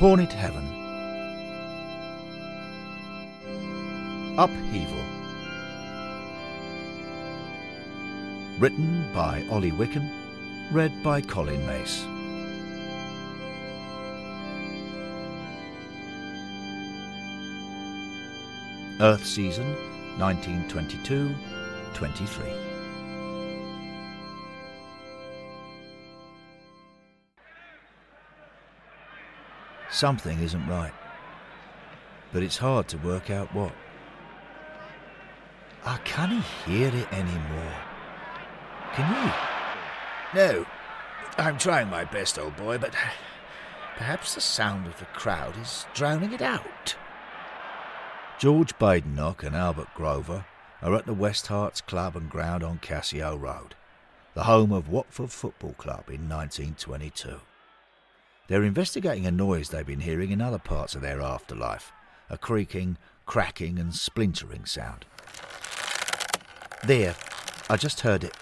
Hornet Heaven. Upheaval. Written by Ollie Wicken, read by Colin Mace. Earth Season 1922 23. Something isn't right, but it's hard to work out what. I can't hear it anymore. Can you? No, I'm trying my best, old boy, but perhaps the sound of the crowd is drowning it out. George Badenoch and Albert Grover are at the West Herts Club and Ground on Cassio Road, the home of Watford Football Club in 1922. They're investigating a noise they've been hearing in other parts of their afterlife a creaking, cracking, and splintering sound. There, I just heard it.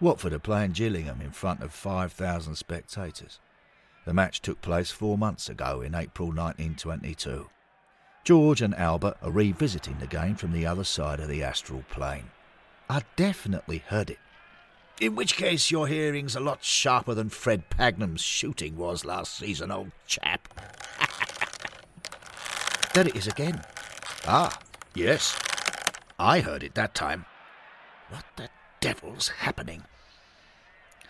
Watford are playing Gillingham in front of 5,000 spectators. The match took place four months ago in April 1922. George and Albert are revisiting the game from the other side of the astral plane. I definitely heard it. In which case, your hearing's a lot sharper than Fred Pagnam's shooting was last season, old chap. there it is again. Ah, yes. I heard it that time. What the devil's happening?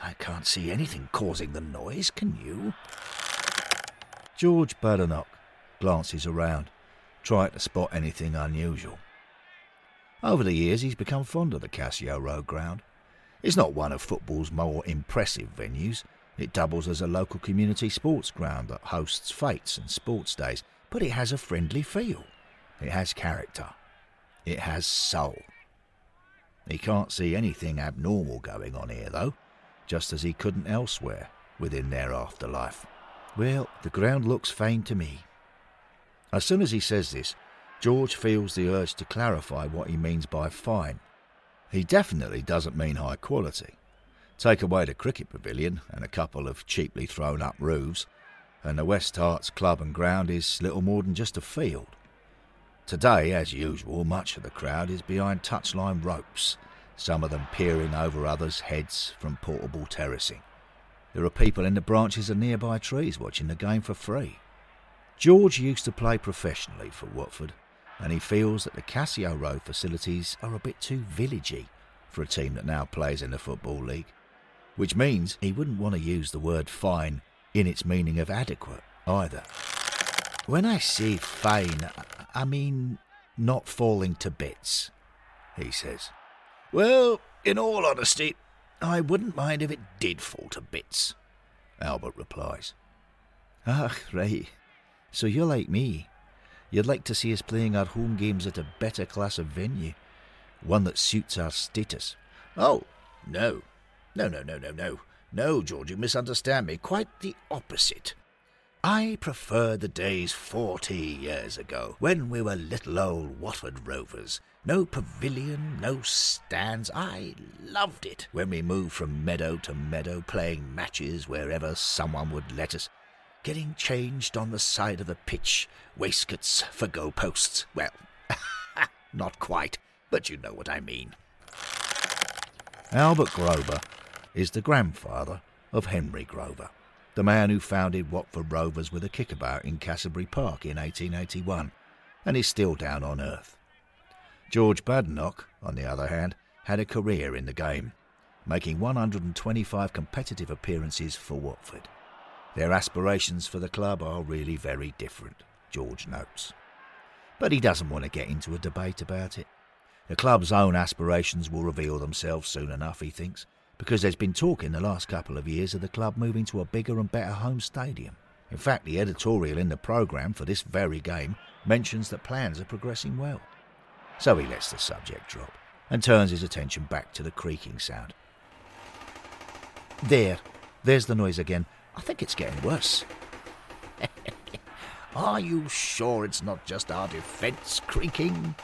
I can't see anything causing the noise, can you? George Badenoch glances around, trying to spot anything unusual. Over the years, he's become fond of the Cassio Road ground. It's not one of football's more impressive venues. It doubles as a local community sports ground that hosts fetes and sports days, but it has a friendly feel. It has character. It has soul. He can't see anything abnormal going on here, though, just as he couldn't elsewhere within their afterlife. Well, the ground looks fine to me. As soon as he says this, George feels the urge to clarify what he means by fine. He definitely doesn't mean high quality. Take away the cricket pavilion and a couple of cheaply thrown up roofs, and the West Herts Club and Ground is little more than just a field. Today, as usual, much of the crowd is behind touchline ropes, some of them peering over others' heads from portable terracing. There are people in the branches of nearby trees watching the game for free. George used to play professionally for Watford and he feels that the Cassio Road facilities are a bit too villagey for a team that now plays in the Football League, which means he wouldn't want to use the word fine in its meaning of adequate either. When I say fine, I mean not falling to bits, he says. Well, in all honesty, I wouldn't mind if it did fall to bits, Albert replies. Ah, right. So you're like me. You'd like to see us playing our home games at a better class of venue, one that suits our status. Oh, no. No, no, no, no, no. No, George, you misunderstand me. Quite the opposite. I prefer the days forty years ago, when we were little old Watford Rovers. No pavilion, no stands. I loved it when we moved from meadow to meadow, playing matches wherever someone would let us getting changed on the side of the pitch, waistcoats for goalposts. Well, not quite, but you know what I mean. Albert Grover is the grandfather of Henry Grover, the man who founded Watford Rovers with a kickabout in Cassiobury Park in 1881 and is still down on earth. George Badenoch, on the other hand, had a career in the game, making 125 competitive appearances for Watford. Their aspirations for the club are really very different, George notes. But he doesn't want to get into a debate about it. The club's own aspirations will reveal themselves soon enough, he thinks, because there's been talk in the last couple of years of the club moving to a bigger and better home stadium. In fact, the editorial in the programme for this very game mentions that plans are progressing well. So he lets the subject drop and turns his attention back to the creaking sound. There, there's the noise again, I think it's getting worse. Are you sure it's not just our defence creaking?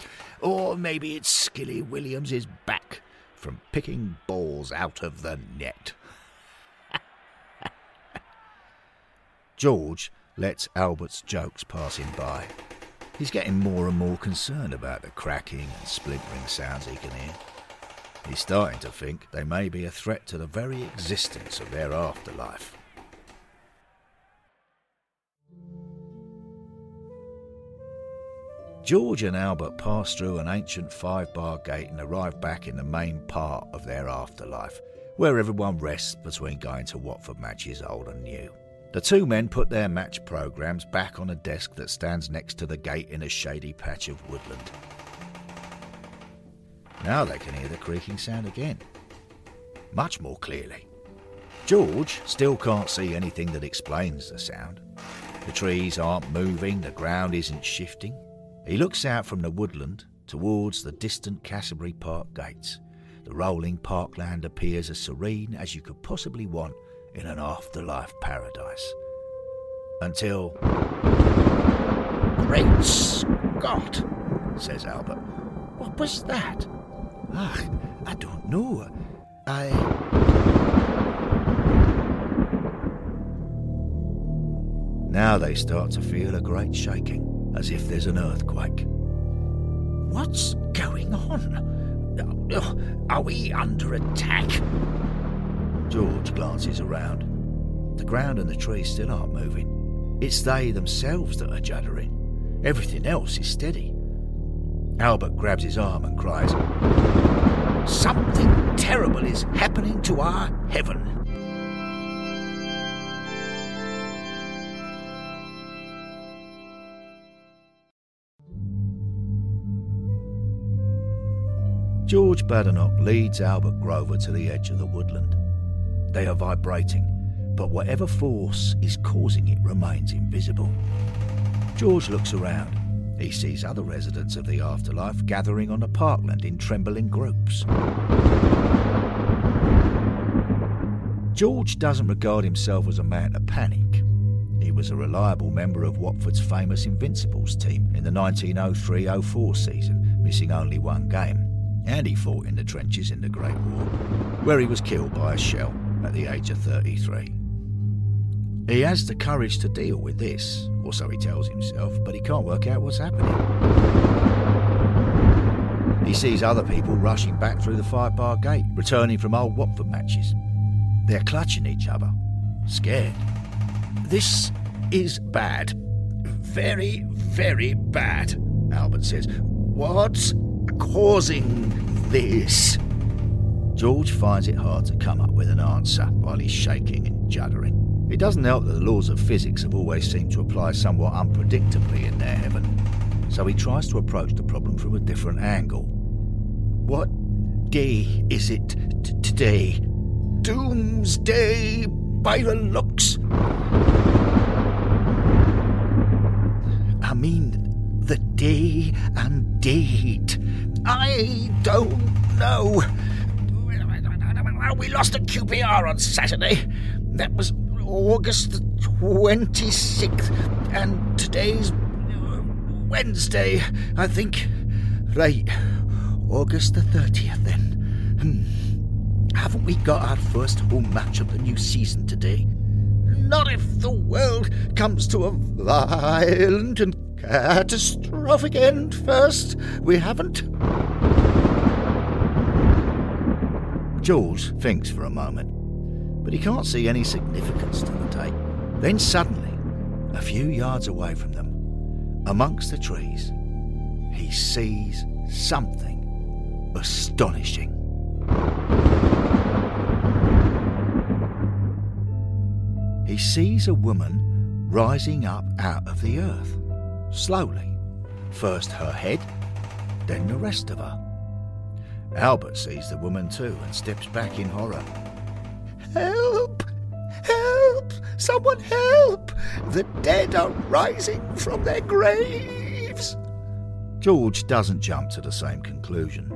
Or maybe it's Skilly Williams' back from picking balls out of the net. George lets Albert's jokes pass him by. He's getting more and more concerned about the cracking and splintering sounds he can hear. He's starting to think they may be a threat to the very existence of their afterlife. George and Albert pass through an ancient five bar gate and arrive back in the main part of their afterlife, where everyone rests between going to Watford matches old and new. The two men put their match programmes back on a desk that stands next to the gate in a shady patch of woodland. Now they can hear the creaking sound again, much more clearly. George still can't see anything that explains the sound. The trees aren't moving, the ground isn't shifting. He looks out from the woodland towards the distant Cassiobury Park gates. The rolling parkland appears as serene as you could possibly want in an afterlife paradise. Until. Great Scott, says Albert. What was that? Ah, I don't know. I. Now they start to feel a great shaking, as if there's an earthquake. What's going on? Uh, are we under attack? George glances around. The ground and the trees still aren't moving. It's they themselves that are juddering. Everything else is steady. Albert grabs his arm and cries, Something terrible is happening to our heaven. George Badenoch leads Albert Grover to the edge of the woodland. They are vibrating, but whatever force is causing it remains invisible. George looks around. He sees other residents of the afterlife gathering on the parkland in trembling groups. George doesn't regard himself as a man to panic. He was a reliable member of Watford's famous Invincibles team in the 1903 04 season, missing only one game. And he fought in the trenches in the Great War, where he was killed by a shell at the age of 33. He has the courage to deal with this, or so he tells himself, but he can't work out what's happening. He sees other people rushing back through the five bar gate, returning from old Watford matches. They're clutching each other, scared. This is bad. Very, very bad, Albert says. What's causing this? George finds it hard to come up with an answer while he's shaking and juddering. It doesn't help that the laws of physics have always seemed to apply somewhat unpredictably in their heaven, so he tries to approach the problem from a different angle. What day is it t- today? Doomsday by the looks. I mean, the day and date. I don't know. We lost a QPR on Saturday. That was August the 26th, and today's Wednesday, I think. Right, August the 30th then. Hmm. Haven't we got our first home match of the new season today? Not if the world comes to a violent and catastrophic end first. We haven't. George thinks for a moment, but he can't see any significance to the date. Then suddenly, a few yards away from them, amongst the trees, he sees something astonishing. He sees a woman rising up out of the earth, slowly. First her head, then the rest of her. Albert sees the woman too and steps back in horror. Help! Help! Someone help! The dead are rising from their graves! George doesn't jump to the same conclusion.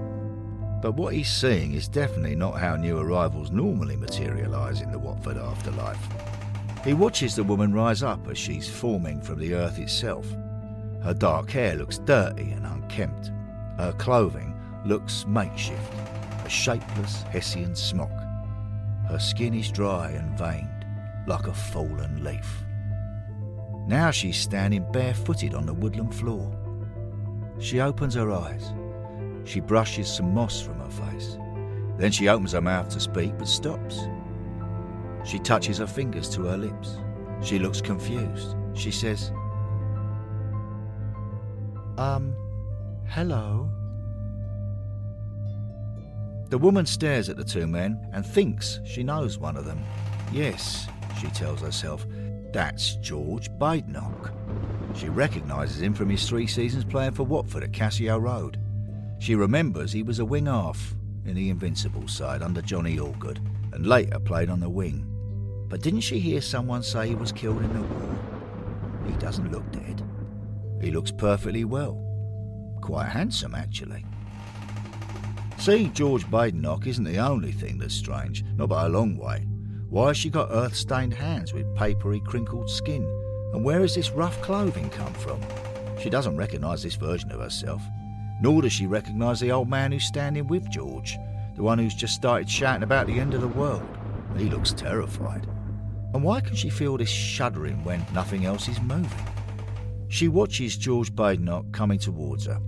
But what he's seeing is definitely not how new arrivals normally materialise in the Watford afterlife. He watches the woman rise up as she's forming from the earth itself. Her dark hair looks dirty and unkempt. Her clothing looks makeshift, a shapeless Hessian smock. Her skin is dry and veined, like a fallen leaf. Now she's standing barefooted on the woodland floor. She opens her eyes. She brushes some moss from her face. Then she opens her mouth to speak but stops. She touches her fingers to her lips. She looks confused. She says, Um, hello? The woman stares at the two men and thinks she knows one of them. Yes, she tells herself, that's George Badenoch. She recognises him from his three seasons playing for Watford at Cassio Road. She remembers he was a wing half in the Invincible side under Johnny Allgood and later played on the wing. But didn't she hear someone say he was killed in the war? He doesn't look dead. He looks perfectly well. Quite handsome, actually. See, George Badenoch isn't the only thing that's strange, not by a long way. Why has she got earth stained hands with papery, crinkled skin? And where has this rough clothing come from? She doesn't recognise this version of herself. Nor does she recognise the old man who's standing with George, the one who's just started shouting about the end of the world. He looks terrified. And why can she feel this shuddering when nothing else is moving? She watches George Badenoch coming towards her.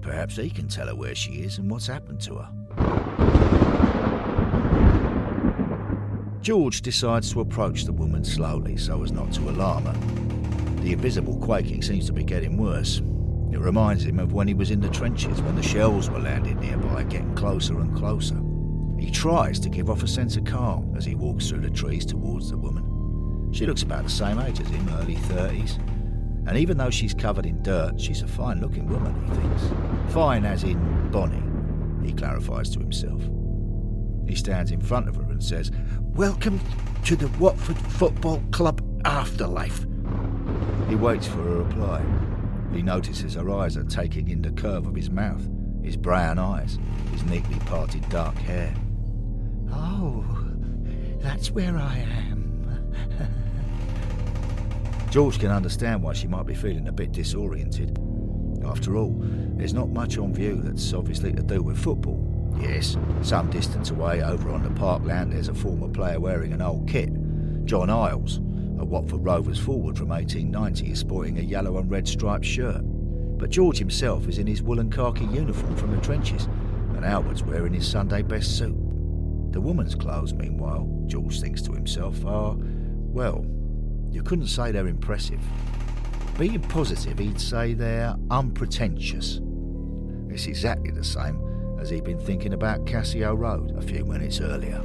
Perhaps he can tell her where she is and what's happened to her. George decides to approach the woman slowly so as not to alarm her. The invisible quaking seems to be getting worse. It reminds him of when he was in the trenches when the shells were landing nearby, getting closer and closer. He tries to give off a sense of calm as he walks through the trees towards the woman. She looks about the same age as him, early 30s. And even though she's covered in dirt, she's a fine looking woman, he thinks. Fine as in bonny, he clarifies to himself. He stands in front of her and says, Welcome to the Watford Football Club afterlife. He waits for a reply. He notices her eyes are taking in the curve of his mouth, his brown eyes, his neatly parted dark hair. Oh, that's where I am. George can understand why she might be feeling a bit disoriented. After all, there's not much on view that's obviously to do with football. Yes, some distance away over on the parkland there's a former player wearing an old kit. John Isles, a Watford Rovers forward from 1890, is sporting a yellow and red striped shirt. But George himself is in his woolen khaki uniform from the trenches, and Albert's wearing his Sunday best suit. The woman's clothes, meanwhile, George thinks to himself, are, well, you couldn't say they're impressive. Being positive, he'd say they're unpretentious. It's exactly the same as he'd been thinking about Cassio Road a few minutes earlier.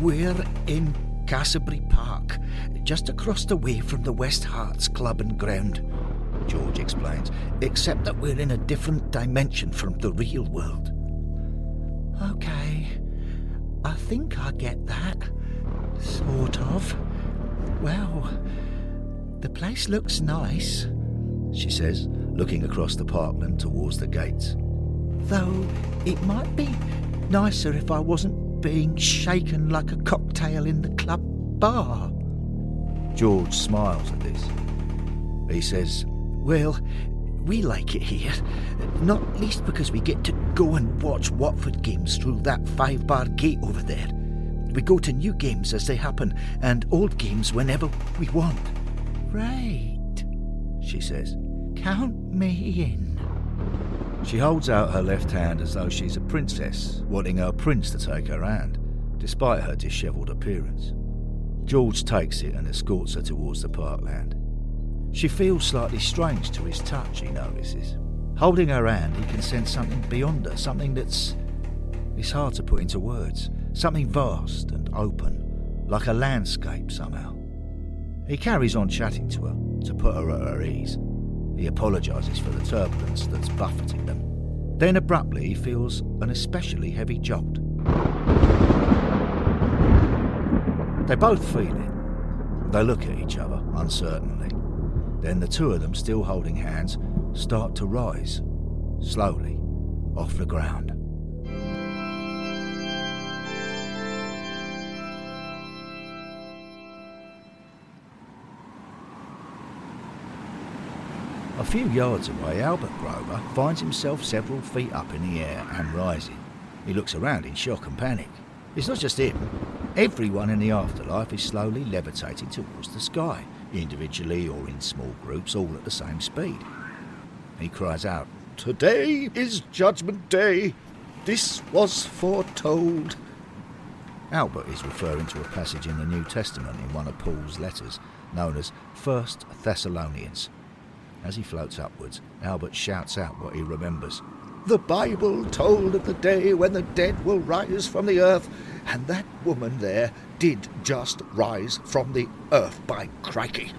We're in Cassiobury Park, just across the way from the West Herts Club and Ground, George explains, except that we're in a different dimension from the real world. Okay, I think I get that. Sort of. Well, the place looks nice, she says, looking across the parkland towards the gates. Though it might be nicer if I wasn't being shaken like a cocktail in the club bar. George smiles at this. He says, Well, we like it here, not least because we get to go and watch Watford games through that five bar gate over there. We go to new games as they happen and old games whenever we want. Right, she says. Count me in. She holds out her left hand as though she's a princess, wanting her prince to take her hand, despite her dishevelled appearance. George takes it and escorts her towards the parkland. She feels slightly strange to his touch, he notices. Holding her hand, he can sense something beyond her, something that's. It's hard to put into words. Something vast and open, like a landscape somehow. He carries on chatting to her to put her at her ease. He apologises for the turbulence that's buffeting them. Then abruptly he feels an especially heavy jolt. They both feel it. They look at each other uncertainly. Then the two of them, still holding hands, start to rise, slowly, off the ground. A few yards away, Albert Grover finds himself several feet up in the air and rising. He looks around in shock and panic. It's not just him. Everyone in the afterlife is slowly levitating towards the sky, individually or in small groups, all at the same speed. He cries out, Today is Judgment Day. This was foretold. Albert is referring to a passage in the New Testament in one of Paul's letters, known as First Thessalonians. As he floats upwards, Albert shouts out what he remembers. The Bible told of the day when the dead will rise from the earth, and that woman there did just rise from the earth, by crikey.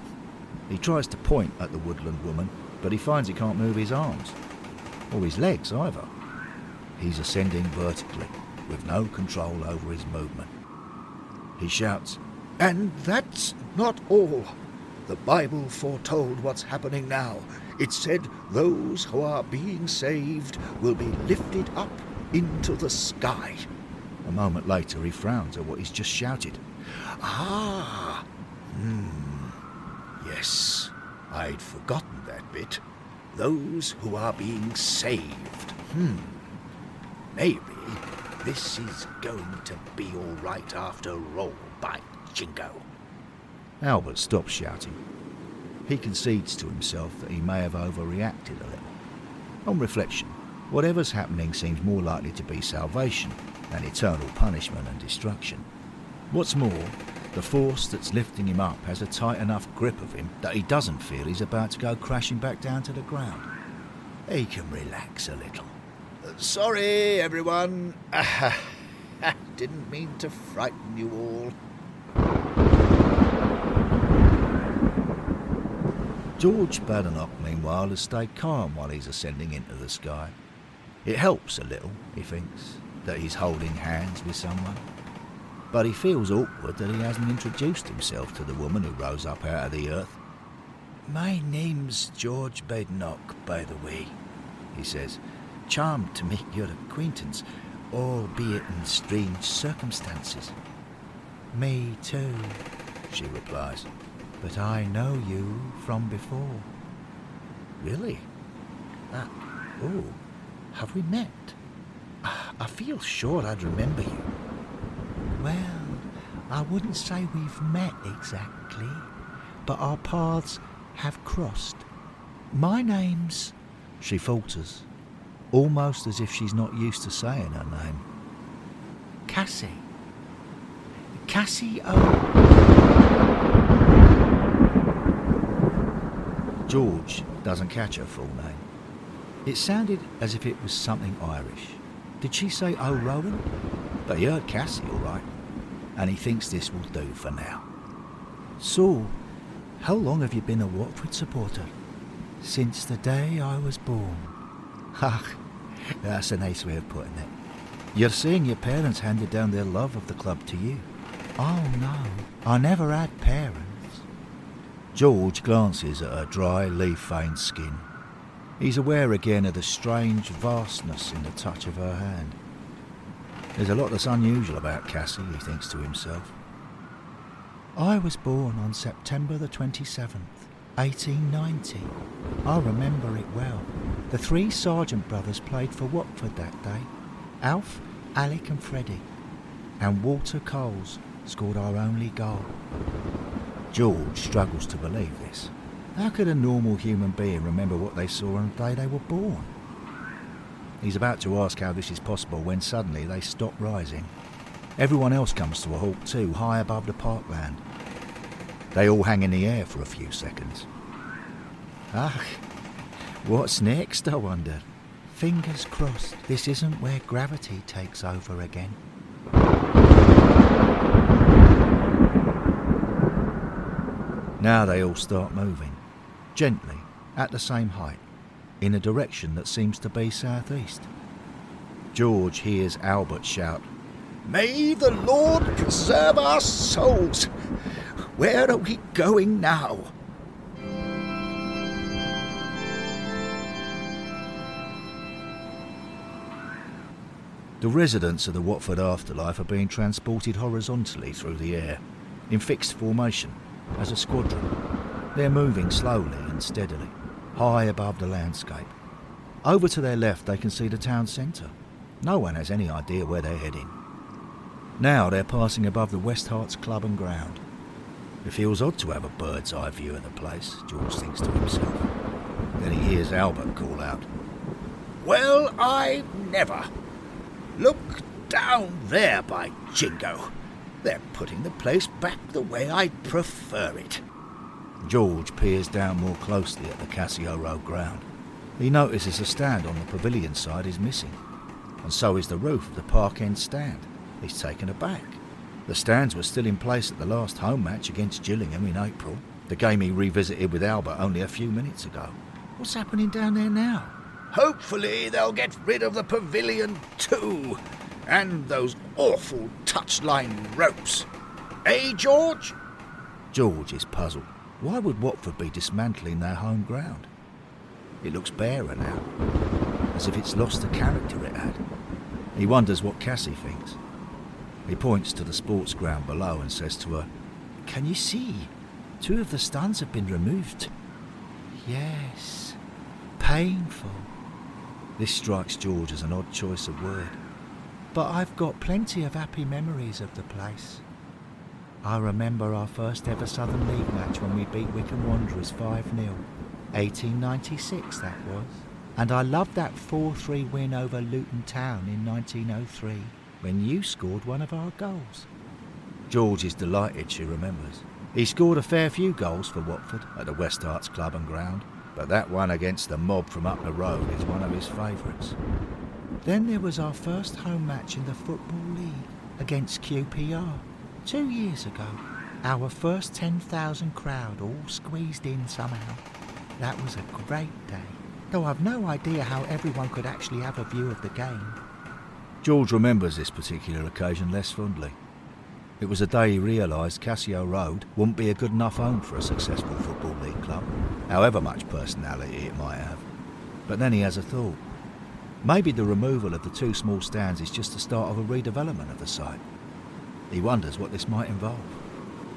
He tries to point at the woodland woman, but he finds he can't move his arms, or his legs either. He's ascending vertically, with no control over his movement. He shouts, And that's not all. The Bible foretold what's happening now. It said those who are being saved will be lifted up into the sky. A moment later, he frowns at what he's just shouted. Ah, hmm, yes, I'd forgotten that bit. Those who are being saved. Hmm, maybe this is going to be all right after all, by jingo. Albert stops shouting. He concedes to himself that he may have overreacted a little. On reflection, whatever's happening seems more likely to be salvation than eternal punishment and destruction. What's more, the force that's lifting him up has a tight enough grip of him that he doesn't feel he's about to go crashing back down to the ground. He can relax a little. Sorry, everyone. Didn't mean to frighten you all. George Badenoch, meanwhile, has stayed calm while he's ascending into the sky. It helps a little, he thinks, that he's holding hands with someone. But he feels awkward that he hasn't introduced himself to the woman who rose up out of the earth. My name's George Badenoch, by the way, he says. Charmed to make your acquaintance, albeit in strange circumstances. Me too, she replies. But I know you from before. Really? Ah, oh, have we met? I feel sure I'd remember you. Well, I wouldn't say we've met exactly, but our paths have crossed. My name's. She falters, almost as if she's not used to saying her name. Cassie. Cassie O. George doesn't catch her full name. It sounded as if it was something Irish. Did she say oh, O'Rowan? But he heard Cassie all right, and he thinks this will do for now. So, how long have you been a Watford supporter? Since the day I was born. Ha, that's a nice way of putting it. You're saying your parents handed down their love of the club to you? Oh no, I never had parents. George glances at her dry, leaf-veined skin. He's aware again of the strange vastness in the touch of her hand. There's a lot that's unusual about Cassie, he thinks to himself. I was born on September the 27th, 1890. I remember it well. The three Sargent brothers played for Watford that day Alf, Alec, and Freddie. And Walter Coles scored our only goal. George struggles to believe this. How could a normal human being remember what they saw on the day they were born? He's about to ask how this is possible when suddenly they stop rising. Everyone else comes to a halt too, high above the parkland. They all hang in the air for a few seconds. Ah, what's next, I wonder? Fingers crossed this isn't where gravity takes over again. Now they all start moving, gently, at the same height, in a direction that seems to be southeast. George hears Albert shout, May the Lord preserve our souls! Where are we going now? The residents of the Watford afterlife are being transported horizontally through the air, in fixed formation, as a squadron. They're moving slowly and steadily, high above the landscape. Over to their left, they can see the town centre. No one has any idea where they're heading. Now they're passing above the West Herts Club and Ground. It feels odd to have a bird's eye view of the place, George thinks to himself. Then he hears Albert call out, Well, I never. Look down there, by jingo. They're putting the place back the way I'd prefer it. George peers down more closely at the Cassio Road ground. He notices a stand on the pavilion side is missing, and so is the roof of the park end stand. He's taken aback. The stands were still in place at the last home match against Gillingham in April, the game he revisited with Albert only a few minutes ago. What's happening down there now? Hopefully they'll get rid of the pavilion too, and those awful touchline ropes. Eh, George? George is puzzled. Why would Watford be dismantling their home ground? It looks barer now, as if it's lost the character it had. He wonders what Cassie thinks. He points to the sports ground below and says to her, Can you see? Two of the stands have been removed. Yes. Painful. This strikes George as an odd choice of word. But I've got plenty of happy memories of the place. I remember our first ever Southern League match when we beat Wycombe Wanderers 5 0. 1896 that was. And I loved that 4 3 win over Luton Town in 1903 when you scored one of our goals. George is delighted she remembers. He scored a fair few goals for Watford at the West Herts Club and Ground, but that one against the mob from up the road is one of his favourites. Then there was our first home match in the Football League against QPR two years ago. Our first 10,000 crowd all squeezed in somehow. That was a great day, though I've no idea how everyone could actually have a view of the game. George remembers this particular occasion less fondly. It was a day he realised Cassio Road wouldn't be a good enough home for a successful Football League club, however much personality it might have. But then he has a thought. Maybe the removal of the two small stands is just the start of a redevelopment of the site. He wonders what this might involve.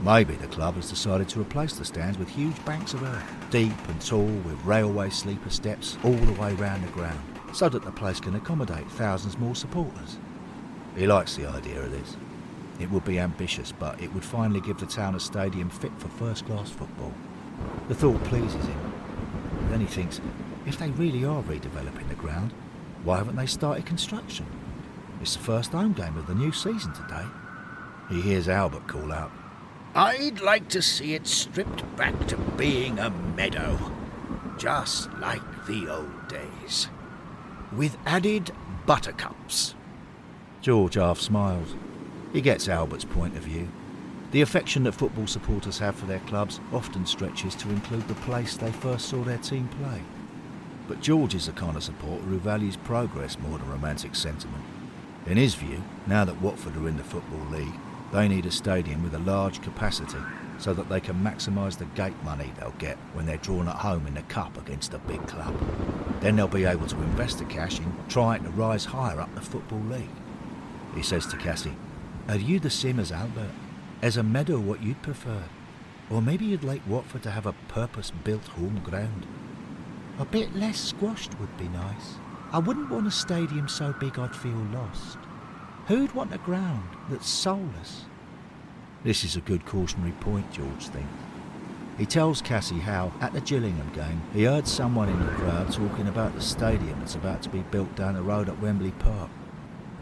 Maybe the club has decided to replace the stands with huge banks of earth, deep and tall, with railway sleeper steps all the way round the ground so that the place can accommodate thousands more supporters. He likes the idea of this. It would be ambitious, but it would finally give the town a stadium fit for first class football. The thought pleases him. then he thinks, if they really are redeveloping the ground, why haven't they started construction? It's the first home game of the new season today. He hears Albert call out, I'd like to see it stripped back to being a meadow, just like the old days with added buttercups. George half smiles. He gets Albert's point of view. The affection that football supporters have for their clubs often stretches to include the place they first saw their team play. But George is the kind of supporter who values progress more than romantic sentiment. In his view, now that Watford are in the Football League, they need a stadium with a large capacity so that they can maximise the gate money they'll get when they're drawn at home in the cup against a big club. Then they'll be able to invest the cash in trying to rise higher up the Football League. He says to Cassie, Are you the same as Albert? As a meadow what you'd prefer? Or maybe you'd like Watford to have a purpose-built home ground? A bit less squashed would be nice. I wouldn't want a stadium so big I'd feel lost. Who'd want a ground that's soulless this is a good cautionary point, George thinks. He tells Cassie how, at the Gillingham game, he heard someone in the crowd talking about the stadium that's about to be built down the road at Wembley Park.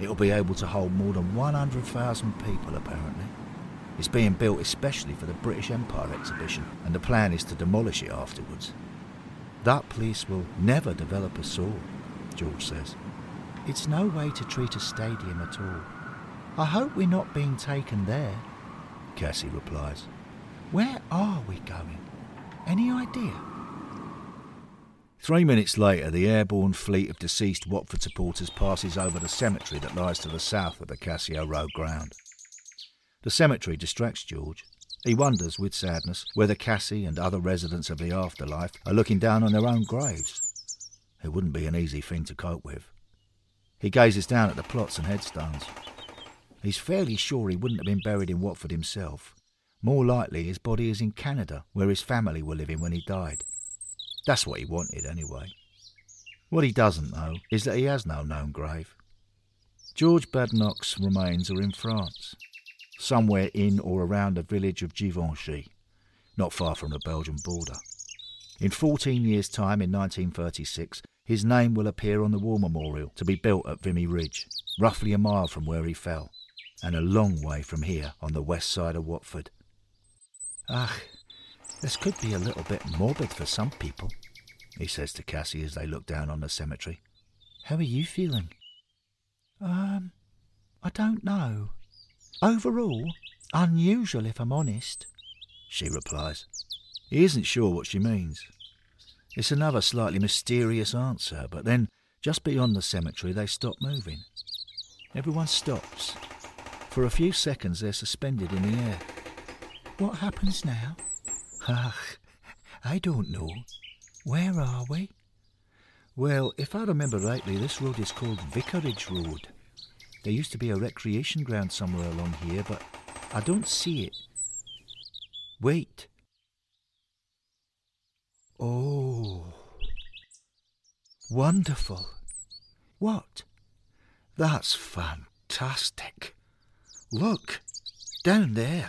It'll be able to hold more than 100,000 people, apparently. It's being built especially for the British Empire exhibition, and the plan is to demolish it afterwards. That place will never develop a soul, George says. It's no way to treat a stadium at all. I hope we're not being taken there. Cassie replies. Where are we going? Any idea? Three minutes later, the airborne fleet of deceased Watford supporters passes over the cemetery that lies to the south of the Cassio Road ground. The cemetery distracts George. He wonders, with sadness, whether Cassie and other residents of the afterlife are looking down on their own graves. It wouldn't be an easy thing to cope with. He gazes down at the plots and headstones. He's fairly sure he wouldn't have been buried in Watford himself. More likely his body is in Canada, where his family were living when he died. That's what he wanted, anyway. What he doesn't know is that he has no known grave. George Badenoch's remains are in France, somewhere in or around the village of Givenchy. not far from the Belgian border. In 14 years' time, in 1936, his name will appear on the war memorial to be built at Vimy Ridge, roughly a mile from where he fell, and a long way from here on the west side of Watford. Ah, this could be a little bit morbid for some people, he says to Cassie as they look down on the cemetery. How are you feeling? Um, I don't know. Overall, unusual if I'm honest, she replies. He isn't sure what she means. It's another slightly mysterious answer, but then, just beyond the cemetery, they stop moving. Everyone stops. For a few seconds, they're suspended in the air. What happens now? Ah, I don't know. Where are we? Well, if I remember rightly, this road is called Vicarage Road. There used to be a recreation ground somewhere along here, but I don't see it. Wait. Oh. Wonderful. What? That's fantastic. Look, down there.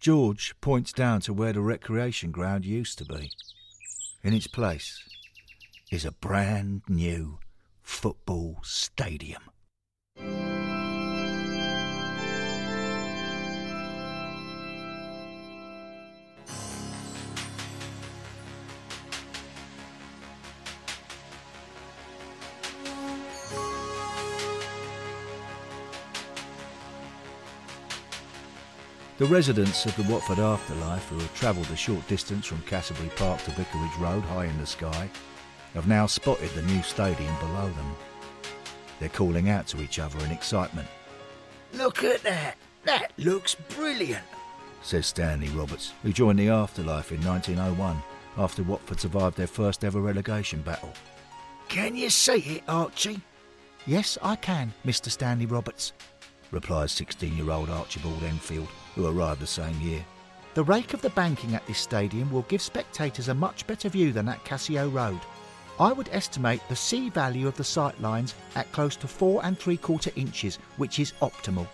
George points down to where the recreation ground used to be. In its place is a brand new football stadium. The residents of the Watford afterlife, who have travelled a short distance from Cassiobury Park to Vicarage Road high in the sky, have now spotted the new stadium below them. They're calling out to each other in excitement. Look at that! That looks brilliant! says Stanley Roberts, who joined the afterlife in 1901 after Watford survived their first ever relegation battle. Can you see it, Archie? Yes, I can, Mr. Stanley Roberts, replies 16 year old Archibald Enfield, who arrived the same year. The rake of the banking at this stadium will give spectators a much better view than at Cassio Road. I would estimate the C value of the sight lines at close to four and three quarter inches, which is optimal.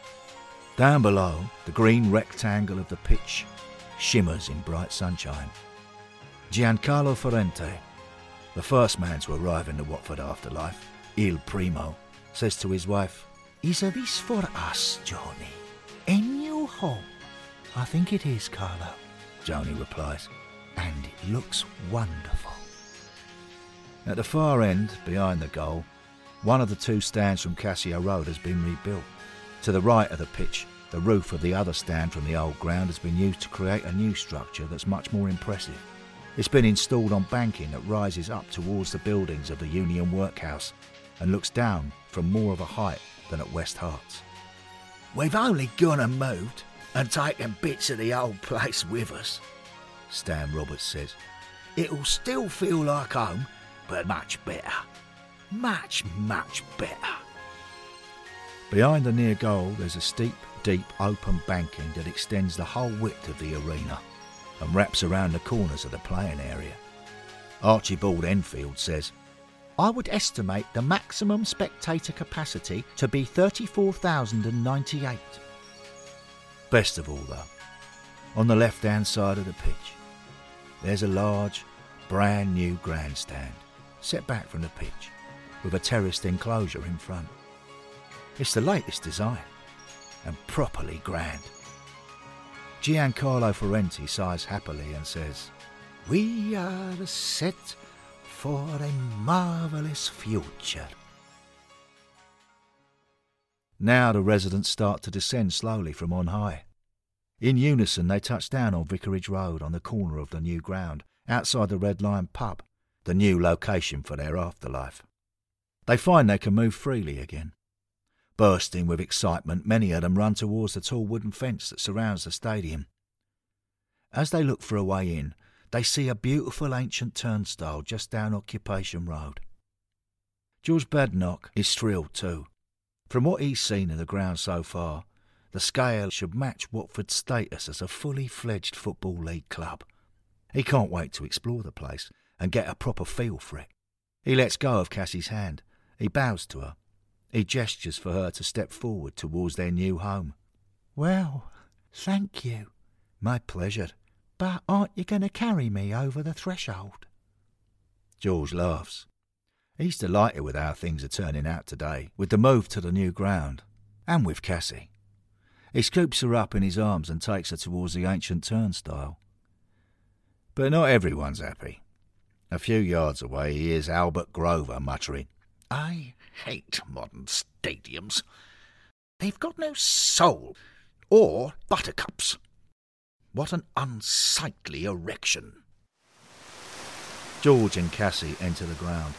Down below, the green rectangle of the pitch shimmers in bright sunshine. Giancarlo Ferrante, the first man to arrive in the Watford afterlife, Il Primo, says to his wife, Is this for us, Johnny? A new home? I think it is, Carlo, Johnny replies, and it looks wonderful. At the far end, behind the goal, one of the two stands from Cassio Road has been rebuilt. To the right of the pitch, the roof of the other stand from the old ground has been used to create a new structure that's much more impressive. It's been installed on banking that rises up towards the buildings of the Union Workhouse and looks down from more of a height than at West Herts. We've only gone and moved and taken bits of the old place with us, Stan Roberts says. It'll still feel like home, but much better. Much, much better. Behind the near goal, there's a steep, deep, open banking that extends the whole width of the arena and wraps around the corners of the playing area. Archibald Enfield says, I would estimate the maximum spectator capacity to be 34,098. Best of all, though, on the left hand side of the pitch, there's a large, brand new grandstand set back from the pitch with a terraced enclosure in front. It's the latest design and properly grand. Giancarlo Ferrante sighs happily and says, We are the set for a marvellous future. Now the residents start to descend slowly from on high. In unison, they touch down on Vicarage Road on the corner of the new ground, outside the Red Lion pub, the new location for their afterlife. They find they can move freely again. Bursting with excitement, many of them run towards the tall wooden fence that surrounds the stadium. As they look for a way in, they see a beautiful ancient turnstile just down Occupation Road. George Badenoch is thrilled too. From what he's seen of the ground so far, the scale should match Watford's status as a fully fledged Football League club. He can't wait to explore the place and get a proper feel for it. He lets go of Cassie's hand. He bows to her. He gestures for her to step forward towards their new home. Well, thank you. My pleasure, But aren't you going to carry me over the threshold? George laughs. He's delighted with how things are turning out today, with the move to the new ground, and with Cassie. He scoops her up in his arms and takes her towards the ancient turnstile. But not everyone's happy. A few yards away, he hears Albert Grover muttering, I hate modern stadiums. They've got no soul or buttercups. What an unsightly erection. George and Cassie enter the ground.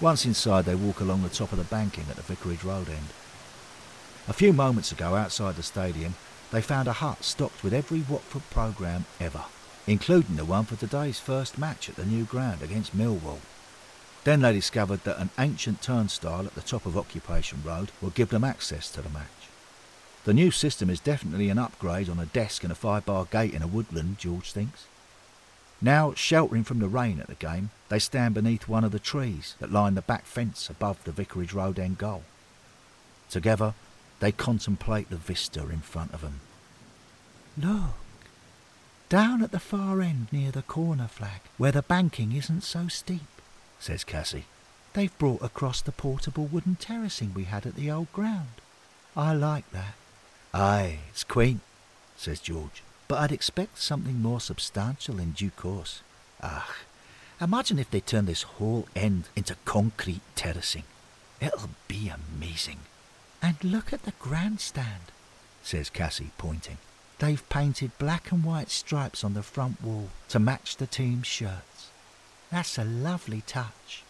Once inside, they walk along the top of the banking at the Vicarage Road end. A few moments ago, outside the stadium, they found a hut stocked with every Watford programme ever, including the one for today's first match at the new ground against Millwall. Then they discovered that an ancient turnstile at the top of Occupation Road will give them access to the match. The new system is definitely an upgrade on a desk and a five bar gate in a woodland, George thinks. Now, sheltering from the rain at the game, they stand beneath one of the trees that line the back fence above the Vicarage Road end goal. Together, they contemplate the vista in front of them. Look, down at the far end near the corner flag, where the banking isn't so steep, says Cassie. They've brought across the portable wooden terracing we had at the old ground. I like that. Aye, it's quaint, says George, but I'd expect something more substantial in due course. Ah, imagine if they turn this whole end into concrete terracing. It'll be amazing. And look at the grandstand, says Cassie, pointing. They've painted black and white stripes on the front wall to match the team's shirts. That's a lovely touch.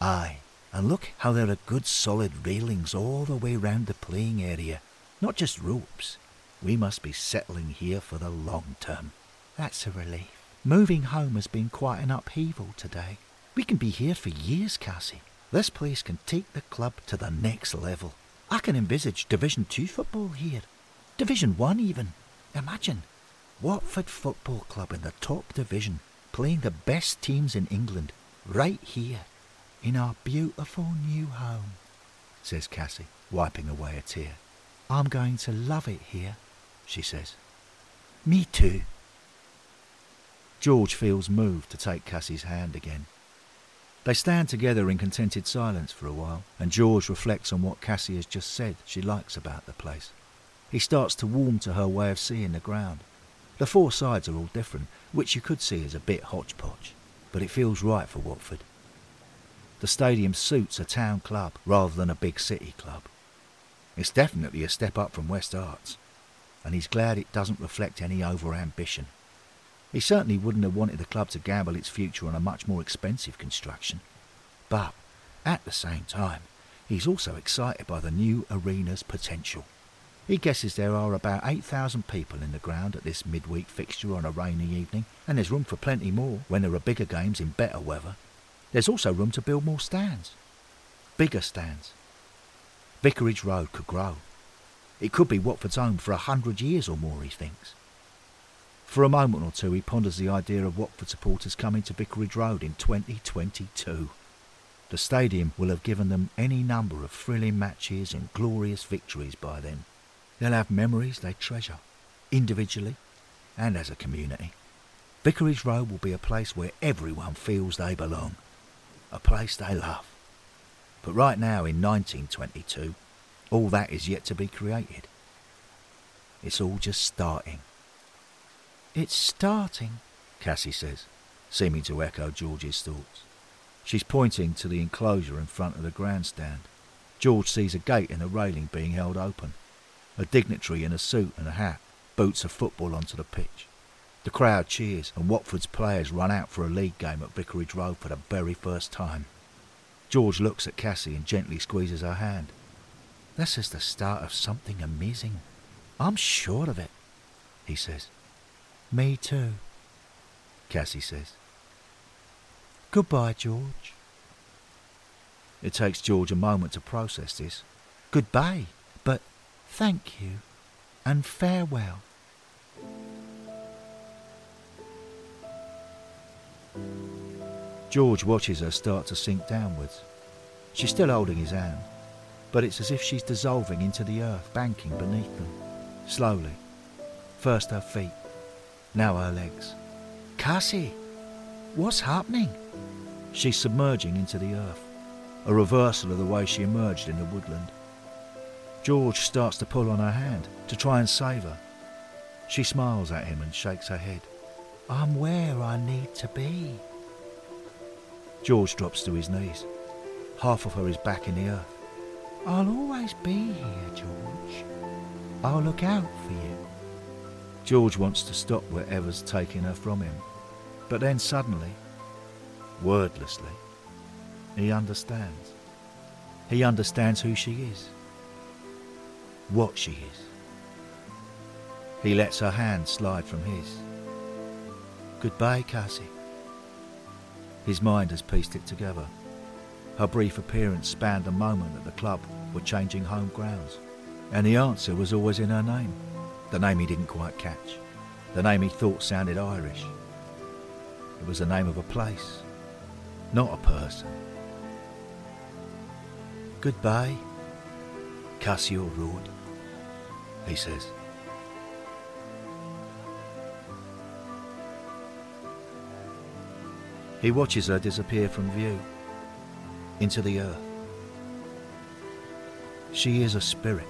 Aye, and look how there are good solid railings all the way round the playing area, not just ropes. We must be settling here for the long term. That's a relief. Moving home has been quite an upheaval today. We can be here for years, Cassie. This place can take the club to the next level. I can envisage Division 2 football here. Division 1 even. Imagine. Watford Football Club in the top division, playing the best teams in England, right here, in our beautiful new home, says Cassie, wiping away a tear. I'm going to love it here, she says. Me too. George feels moved to take Cassie's hand again. They stand together in contented silence for a while, and George reflects on what Cassie has just said she likes about the place. He starts to warm to her way of seeing the ground. The four sides are all different, which you could see as a bit hodgepodge, but it feels right for Watford. The stadium suits a town club rather than a big city club. It's definitely a step up from West Herts, and he's glad it doesn't reflect any over ambition. He certainly wouldn't have wanted the club to gamble its future on a much more expensive construction. But, at the same time, he's also excited by the new arena's potential. He guesses there are about 8,000 people in the ground at this midweek fixture on a rainy evening, and there's room for plenty more when there are bigger games in better weather. There's also room to build more stands. Bigger stands. Vicarage Road could grow. It could be Watford's home for a hundred years or more, he thinks. For a moment or two, he ponders the idea of Watford supporters coming to Vicarage Road in 2022. The stadium will have given them any number of thrilling matches and glorious victories by then. They'll have memories they treasure, individually and as a community. Vicarage Road will be a place where everyone feels they belong, a place they love. But right now, in 1922, all that is yet to be created. It's all just starting. It's starting, Cassie says, seeming to echo George's thoughts. She's pointing to the enclosure in front of the grandstand. George sees a gate in the railing being held open. A dignitary in a suit and a hat boots a football onto the pitch. The crowd cheers and Watford's players run out for a league game at Vicarage Road for the very first time. George looks at Cassie and gently squeezes her hand. This is the start of something amazing. I'm sure of it, he says. Me too, Cassie says. Goodbye, George. It takes George a moment to process this. Goodbye, but thank you and farewell. George watches her start to sink downwards. She's still holding his hand, but it's as if she's dissolving into the earth banking beneath them. Slowly. First her feet, now her legs. Cassie, what's happening? She's submerging into the earth, a reversal of the way she emerged in the woodland. George starts to pull on her hand to try and save her. She smiles at him and shakes her head. I'm where I need to be. George drops to his knees. Half of her is back in the earth. I'll always be here, George. I'll look out for you. George wants to stop whatever's taking her from him. But then suddenly, wordlessly, he understands. He understands who she is, what she is. He lets her hand slide from his. Goodbye, Cassie. His mind has pieced it together. Her brief appearance spanned a moment at the club were changing home grounds, and the answer was always in her name, the name he didn't quite catch, the name he thought sounded Irish. It was the name of a place, not a person. Goodbye, Cassio Road, he says. He watches her disappear from view into the earth. She is a spirit.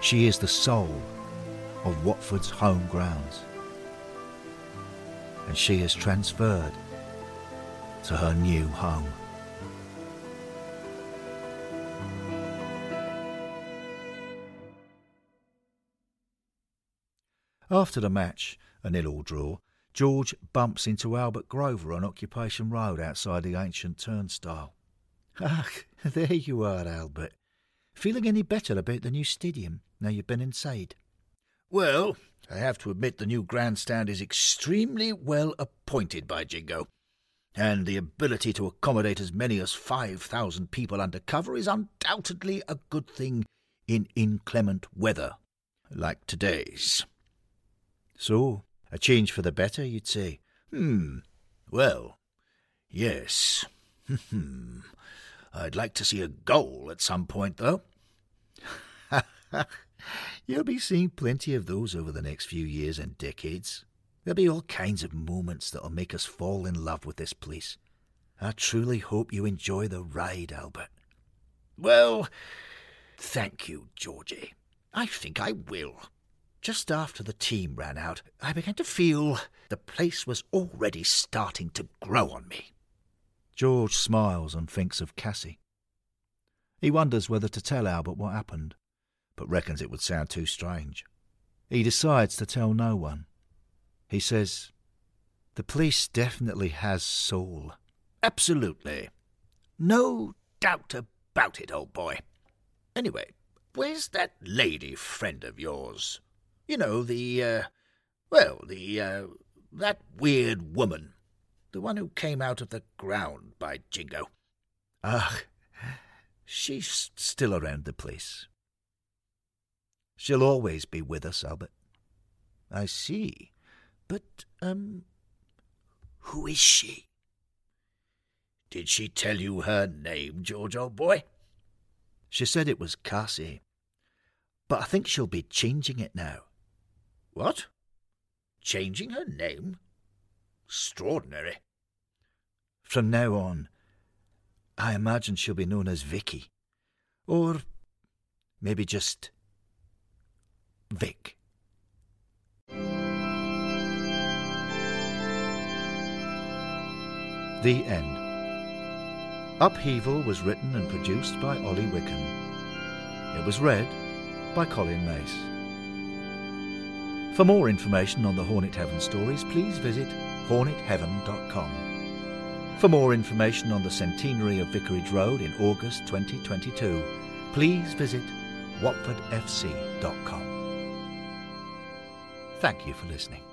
She is the soul of Watford's home grounds. And she is transferred to her new home. After the match, a nil-all draw, George bumps into Albert Grover on Occupation Road outside the ancient turnstile. Ah, there you are, Albert. Feeling any better about the new stadium now you've been inside? Well, I have to admit the new grandstand is extremely well appointed by Jingo. And the ability to accommodate as many as 5,000 people under cover is undoubtedly a good thing in inclement weather, like today's. So, a change for the better, you'd say? Hmm. Well, yes. Hmm. I'd like to see a goal at some point, though. You'll be seeing plenty of those over the next few years and decades. There'll be all kinds of moments that'll make us fall in love with this place. I truly hope you enjoy the ride, Albert. Well, thank you, Georgie. I think I will. Just after the team ran out, I began to feel the place was already starting to grow on me. George smiles and thinks of Cassie. He wonders whether to tell Albert what happened, but reckons it would sound too strange. He decides to tell no one. He says, The police definitely has soul. Absolutely. No doubt about it, old boy. Anyway, where's that lady friend of yours? You know, the, uh, well, the, uh, that weird woman. The one who came out of the ground, by jingo. Ah, she's still around the place. She'll always be with us, Albert. I see. But, um, who is she? Did she tell you her name, George, old boy? She said it was Cassie, but I think she'll be changing it now. What? Changing her name? Extraordinary. From now on, I imagine she'll be known as Vicky. Or maybe just Vic. The End. Upheaval was written and produced by Ollie Wickham. It was read by Colin Mace. For more information on the Hornet Heaven stories, please visit hornetheaven.com. For more information on the centenary of Vicarage Road in August 2022, please visit watfordfc.com. Thank you for listening.